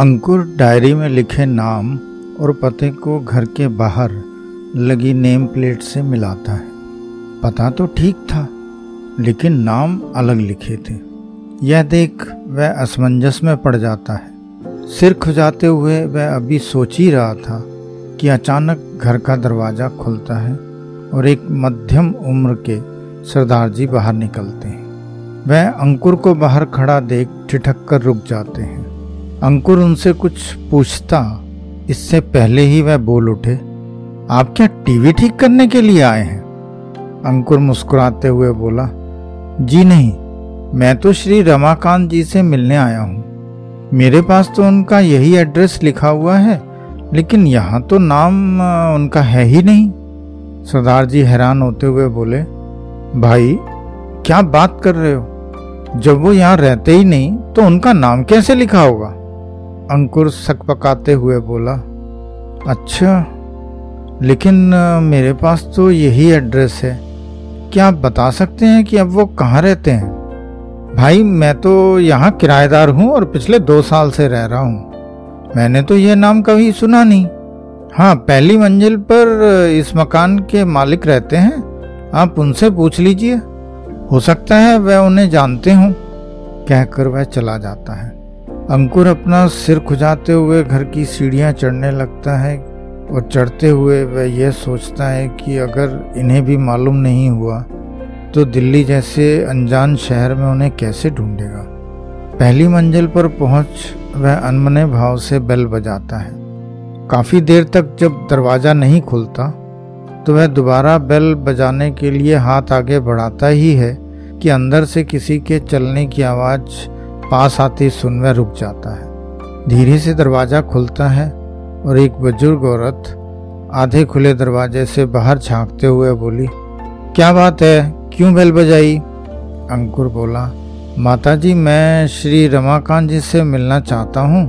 अंकुर diary में लिखे नाम और पते को घर के बाहर लगी नेम प्लेट से मिलाता है। पता तो ठीक था, लेकिन नाम अलग लिखे थे। यह देख वह असमंजस में पड़ जाता है। सिर खुजाते हुए वह अभी सोच ही रहा था कि अचानक घर का दरवाज़ा खुलता है और एक मध्यम उम्र के सरदार जी बाहर निकलते हैं। वह अंकुर को बाहर खड़ा देख ठिठक कर रुक जाते हैं। अंकुर उनसे कुछ पूछता, इससे पहले ही वह बोल उठे, आप क्या टीवी ठीक करने के लिए आए हैं? अंकुर मुस्कुराते हुए बोला, जी नहीं, मैं तो श्री रमाकांत जी से मिलने आया हूँ। मेरे पास तो उनका यही एड्रेस लिखा हुआ है, लेकिन यहाँ तो नाम उनका है ही नहीं। सरदार जी हैरान होते हुए बोले, भाई, क्या बात कर रहे हो? जब वो यहाँ रहते ही नहीं तो उनका नाम कैसे लिखा होगा? अंकुर शक पकाते हुए बोला अच्छा लेकिन मेरे पास तो यही एड्रेस है। क्या आप बता सकते हैं कि अब वो कहाँ रहते हैं? भाई, मैं तो यहाँ किराएदार हूँ और पिछले दो साल से रह रहा हूँ। मैंने तो यह नाम कभी सुना नहीं। हाँ पहली मंजिल पर इस मकान के मालिक रहते हैं। आप उनसे पूछ लीजिए। हो सकता है वह उन्हें जानते हों, कहकर वह चला जाता है। अंकुर अपना सिर खुजाते हुए घर की सीढ़ियाँ चढ़ने लगता है और चढ़ते हुए वह यह सोचता है कि अगर इन्हें भी मालूम नहीं हुआ तो दिल्ली जैसे अनजान शहर में उन्हें कैसे ढूंढेगा? पहली मंजिल पर पहुँच वह अनमने भाव से बेल बजाता है। काफ़ी देर तक जब दरवाज़ा नहीं खुलता तो वह दोबारा बेल बजाने के लिए हाथ आगे बढ़ाता ही है कि अंदर से किसी के चलने की आवाज़ पास आती सुन वह रुक जाता है। धीरे से दरवाज़ा खुलता है और एक बुज़ुर्ग औरत आधे खुले दरवाजे से बाहर झांकते हुए बोली, क्या बात है? क्यों बेल बजाई? अंकुर बोला माता जी मैं श्री रमाकांत जी से मिलना चाहता हूँ।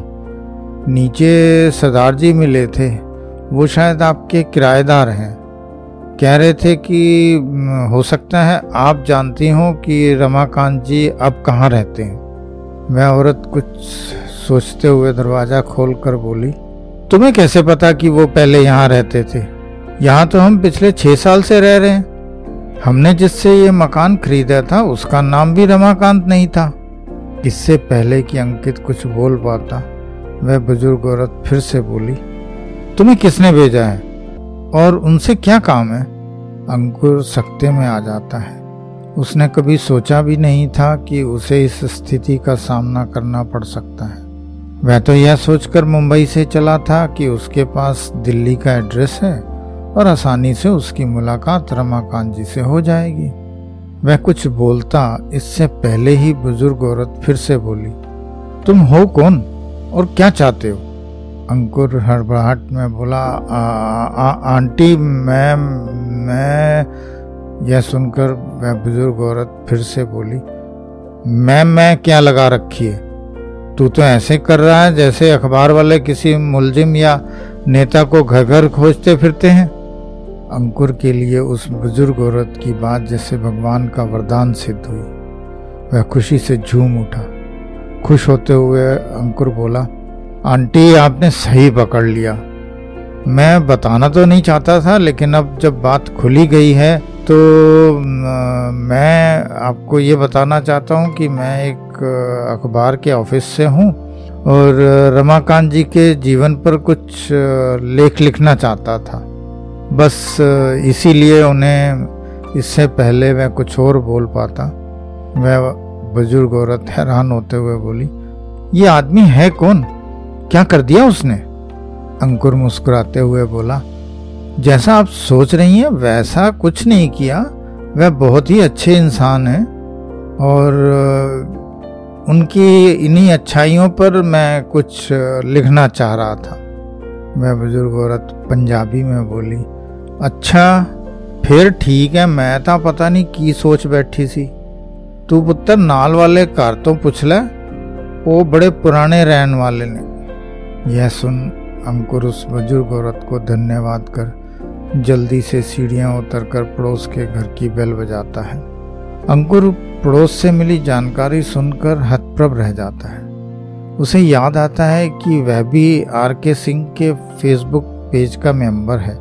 नीचे सरदार जी मिले थे। वो शायद आपके किराएदार हैं। कह रहे थे कि हो सकता है आप जानती हो कि रमाकांत जी अब कहाँ रहते हैं? वह औरत कुछ सोचते हुए दरवाज़ा खोल कर बोली, तुम्हें कैसे पता कि वो पहले यहाँ रहते थे? यहाँ तो हम पिछले छह साल से रह रहे हैं। हमने जिससे ये मकान खरीदा था, उसका नाम भी रमाकांत नहीं था। इससे पहले कि अंकित कुछ बोल पाता, वह बुज़ुर्ग औरत फिर से बोली, तुम्हें किसने भेजा है? और उनसे क्या काम है? अंकुर सकते में आ जाता है। उसने कभी सोचा भी नहीं था कि उसे इस स्थिति का सामना करना पड़ सकता है। वह तो यह सोचकर मुंबई से चला था कि उसके पास दिल्ली का एड्रेस है और आसानी से उसकी मुलाकात रमाकांत जी से हो जाएगी। वह कुछ बोलता इससे पहले ही बुज़ुर्ग औरत फिर से बोली तुम हो कौन और क्या चाहते हो? अंकुर हड़बड़ाहट में बोला आ, आ, आ, आंटी मैं मैं यह सुनकर वह बुज़ुर्ग औरत फिर से बोली, मैं मैं क्या लगा रखी है? तू तो ऐसे कर रहा है जैसे अखबार वाले किसी मुलजिम या नेता को घर घर खोजते फिरते हैं? अंकुर के लिए उस बुज़ुर्ग औरत की बात जैसे भगवान का वरदान सिद्ध हुई। वह खुशी से झूम उठा। खुश होते हुए अंकुर बोला, आंटी, आपने सही पकड़ लिया। मैं बताना तो नहीं चाहता था, लेकिन अब जब बात खुली गई है तो मैं आपको ये बताना चाहता हूँ कि मैं एक, अखबार के ऑफ़िस से हूँ और रमाकांत जी के जीवन पर कुछ, लेख लिखना चाहता था। बस, इसीलिए उन्हें इससे पहले मैं कुछ और बोल पाता। वह बुज़ुर्ग औरत हैरान होते हुए बोली, ये आदमी है कौन? क्या कर दिया उसने? अंकुर मुस्कुराते हुए बोला जैसा आप सोच रही हैं, वैसा कुछ नहीं किया। वह बहुत ही अच्छे इंसान हैं और उनकी इन्हीं अच्छाइयों पर मैं कुछ लिखना चाह रहा था। वह बुज़ुर्ग औरत पंजाबी में बोली अच्छा फिर ठीक है, मैं तो पता नहीं की सोच बैठी सी। तू पुत्र नाल वाले घर तो पुछ ले, वो बड़े पुराने रहन वाले ने। यह सुन अंकुर उस बुज़ुर्ग औरत को धन्यवाद कर जल्दी से सीढ़ियाँ उतरकर पड़ोस के घर की बेल बजाता है। अंकुर पड़ोस से मिली जानकारी सुनकर हतप्रभ रह जाता है। उसे याद आता है कि वह भी आर के सिंह के फेसबुक पेज का मेंबर है।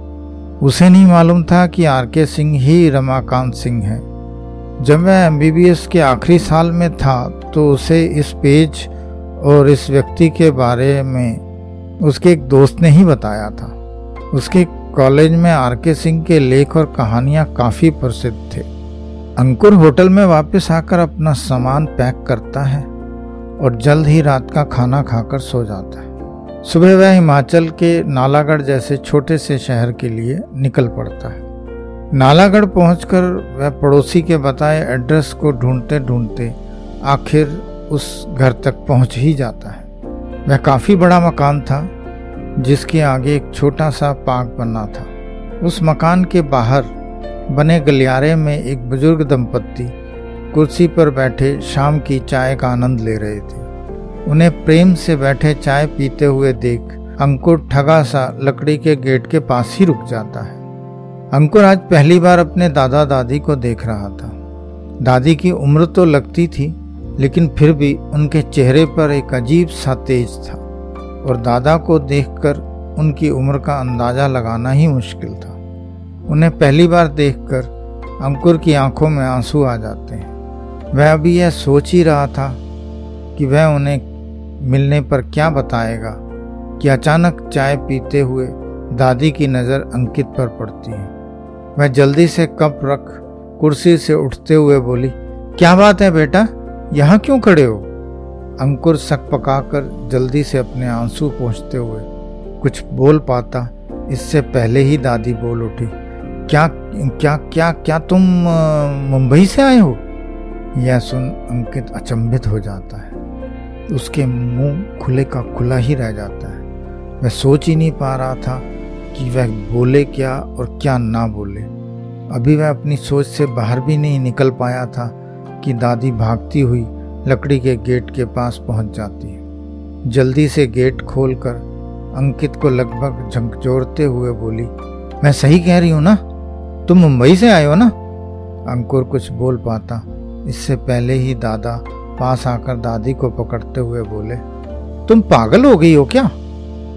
उसे नहीं मालूम था कि आर के सिंह ही रमाकांत सिंह है। जब वह एम के आखिरी साल में था तो उसे इस पेज और इस व्यक्ति के बारे में उसके एक दोस्त ने ही बताया था। उसके कॉलेज में आर के सिंह के लेख और कहानियाँ काफ़ी प्रसिद्ध थे। अंकुर होटल में वापस आकर अपना सामान पैक करता है और जल्द ही रात का खाना खाकर सो जाता है। सुबह वह हिमाचल के नालागढ़ जैसे छोटे से शहर के लिए निकल पड़ता है। नालागढ़ पहुंचकर वह पड़ोसी के बताए एड्रेस को ढूंढते ढूंढते आखिर उस घर तक पहुँच ही जाता है। वह काफ़ी बड़ा मकान था जिसके आगे एक छोटा सा पार्क बना था। उस मकान के बाहर बने गलियारे में एक बुज़ुर्ग दंपत्ति कुर्सी पर बैठे शाम की चाय का आनंद ले रहे थे। उन्हें प्रेम से बैठे चाय पीते हुए देख अंकुर ठगा सा लकड़ी के गेट के पास ही रुक जाता है। अंकुर आज पहली बार अपने दादा दादी को देख रहा था। दादी की उम्र तो लगती थी, लेकिन फिर भी उनके चेहरे पर एक अजीब सा तेज था। और दादा को देखकर उनकी उम्र का अंदाज़ा लगाना ही मुश्किल था। उन्हें पहली बार देखकर अंकुर की आँखों में आँसू आ जाते हैं। वह अभी यह सोच ही रहा था कि वह उन्हें मिलने पर क्या बताएगा कि अचानक चाय पीते हुए दादी की नज़र अंकित पर पड़ती है। वह जल्दी से कप रख कुर्सी से उठते हुए बोली, क्या बात है बेटा? यहाँ क्यों खड़े हो? अंकुर सक पकाकर जल्दी से अपने आँसू पहुँचते हुए कुछ बोल पाता। इससे पहले ही दादी बोल उठी, क्या क्या क्या क्या तुम मुंबई से आए हो? यह सुन अंकित अचंभित हो जाता है। उसके मुँह खुले का खुला ही रह जाता है। वह सोच ही नहीं पा रहा था कि वह बोले क्या और क्या ना बोले। अभी वह अपनी सोच से बाहर भी नहीं निकल पाया था कि दादी भागती हुई लकड़ी के गेट के पास पहुँच जाती है। जल्दी से गेट खोलकर अंकित को लगभग झंकझोरते हुए बोली, मैं सही कह रही हूँ ना? तुम मुंबई से आए हो ना? अंकुर कुछ बोल पाता। इससे पहले ही दादा पास आकर दादी को पकड़ते हुए बोले, तुम पागल हो गई हो क्या?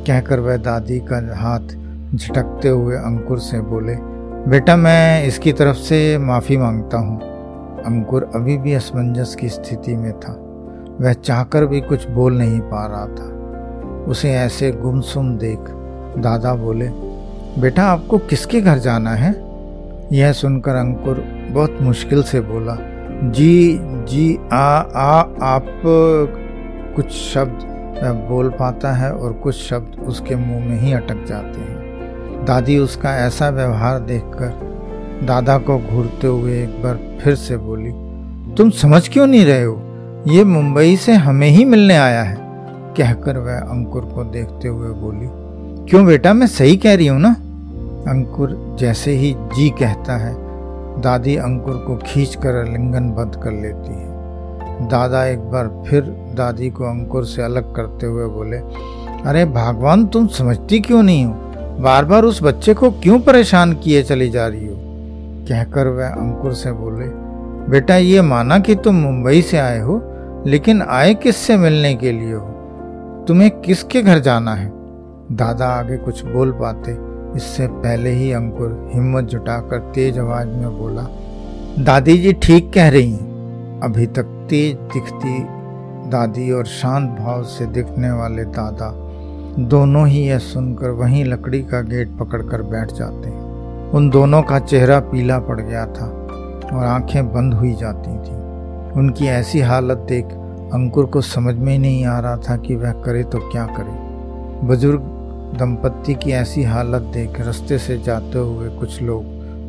कहकर वह दादी का हाथ झटकते हुए अंकुर से बोले, बेटा, मैं इसकी तरफ़ से माफ़ी माँगता हूँ। अंकुर अभी भी असमंजस की स्थिति में था। वह चाहकर भी कुछ बोल नहीं पा रहा था। उसे ऐसे गुमसुम देख दादा बोले, बेटा, आपको किसके घर जाना है? यह सुनकर अंकुर बहुत मुश्किल से बोला, जी जी, आ आ, आप कुछ शब्द बोल पाता है और कुछ शब्द उसके मुँह में ही अटक जाते हैं। दादी उसका ऐसा व्यवहार देखकर दादा को घूरते हुए एक बार फिर से बोली, तुम समझ क्यों नहीं रहे हो? ये मुंबई से हमें ही मिलने आया है। कहकर वह अंकुर को देखते हुए बोली, क्यों बेटा, मैं सही कह रही हूँ ना? अंकुर जैसे ही जी कहता है, दादी अंकुर को खींचकर लिंगन बंद कर लेती है। दादा एक बार फिर दादी को अंकुर से अलग करते हुए बोले, अरे भगवान, तुम समझती क्यों नहीं हो? बार बार उस बच्चे को क्यों परेशान किए चली जा रही हो? कहकर वह अंकुर से बोले, बेटा, ये माना कि तुम मुंबई से आए हो, लेकिन आए किससे मिलने के लिए हो? तुम्हें किसके घर जाना है? दादा आगे कुछ बोल पाते। इससे पहले ही अंकुर हिम्मत जुटाकर तेज आवाज़ में बोला, दादी जी ठीक कह रही हैं। अभी तक तेज दिखती दादी और शांत भाव से दिखने वाले दादा, दोनों ही यह सुनकर वहीं लकड़ी का गेट पकड़कर बैठ जाते हैं। उन दोनों का चेहरा पीला पड़ गया था और आँखें बंद हुई जाती थी। उनकी ऐसी हालत देख अंकुर को समझ में नहीं आ रहा था कि वह करे तो क्या करे। बुज़ुर्ग दंपत्ति की ऐसी हालत देख रास्ते से जाते हुए कुछ लोग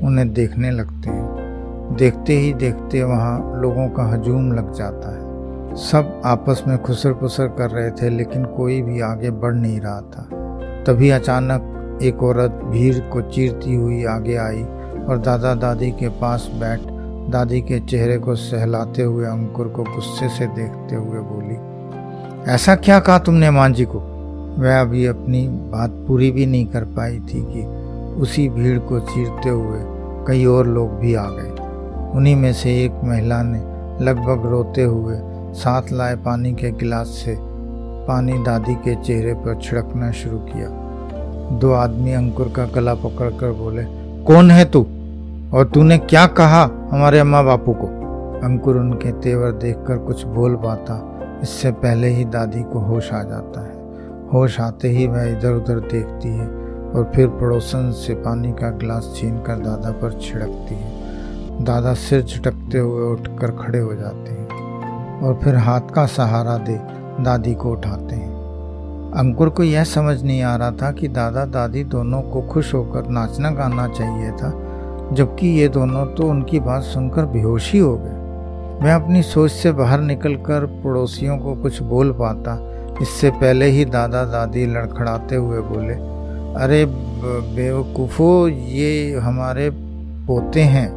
उन्हें देखने लगते हैं। देखते ही देखते वहाँ लोगों का हजूम लग जाता है। सब आपस में खुसर पुसर कर रहे थे, लेकिन कोई भी आगे बढ़ नहीं रहा था। तभी अचानक एक औरत भीड़ को चीरती हुई आगे आई और दादा दादी के पास बैठ दादी के चेहरे को सहलाते हुए अंकुर को गुस्से से देखते हुए बोली, ऐसा क्या कहा तुमने माँ जी को? वह अभी अपनी बात पूरी भी नहीं कर पाई थी कि उसी भीड़ को चीरते हुए कई और लोग भी आ गए। उन्हीं में से एक महिला ने लगभग रोते हुए साथ लाए पानी के गिलास से पानी दादी के चेहरे पर छिड़कना शुरू किया। दो आदमी अंकुर का गला पकड़कर बोले, कौन है तू? और तूने क्या कहा हमारे अम्मा बापू को? अंकुर उनके तेवर देखकर कुछ बोल पाता। इससे पहले ही दादी को होश आ जाता है। होश आते ही वह इधर उधर देखती है और फिर पड़ोसन से पानी का गिलास छीन कर दादा पर छिड़कती है। दादा सिर झटकते हुए उठकर खड़े हो जाते हैं और फिर हाथ का सहारा दे दादी को उठाते हैं। अंकुर को यह समझ नहीं आ रहा था कि दादा दादी दोनों को खुश होकर नाचना गाना चाहिए था, जबकि ये दोनों तो उनकी बात सुनकर बेहोश ही हो गए। मैं अपनी सोच से बाहर निकलकर पड़ोसियों को कुछ बोल पाता। इससे पहले ही दादा दादी लड़खड़ाते हुए बोले, अरे बेवकूफ़ो, ये हमारे पोते हैं,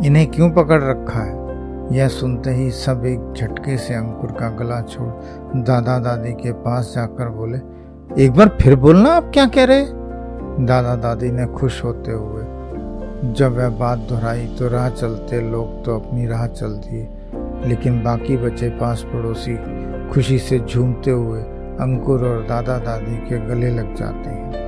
इन्हें क्यों पकड़ रखा है? यह सुनते ही सब एक झटके से अंकुर का गला छोड़ दादा दादी के पास जाकर बोले, एक बार फिर बोलना आप क्या कह रहे दादा दादी ने खुश होते हुए, जब वह बात दोहराई तो राह चलते लोग तो अपनी राह चल दिए, लेकिन बाकी बचे पास पड़ोसी खुशी से झूमते हुए अंकुर और दादा दादी के गले लग जाते हैं।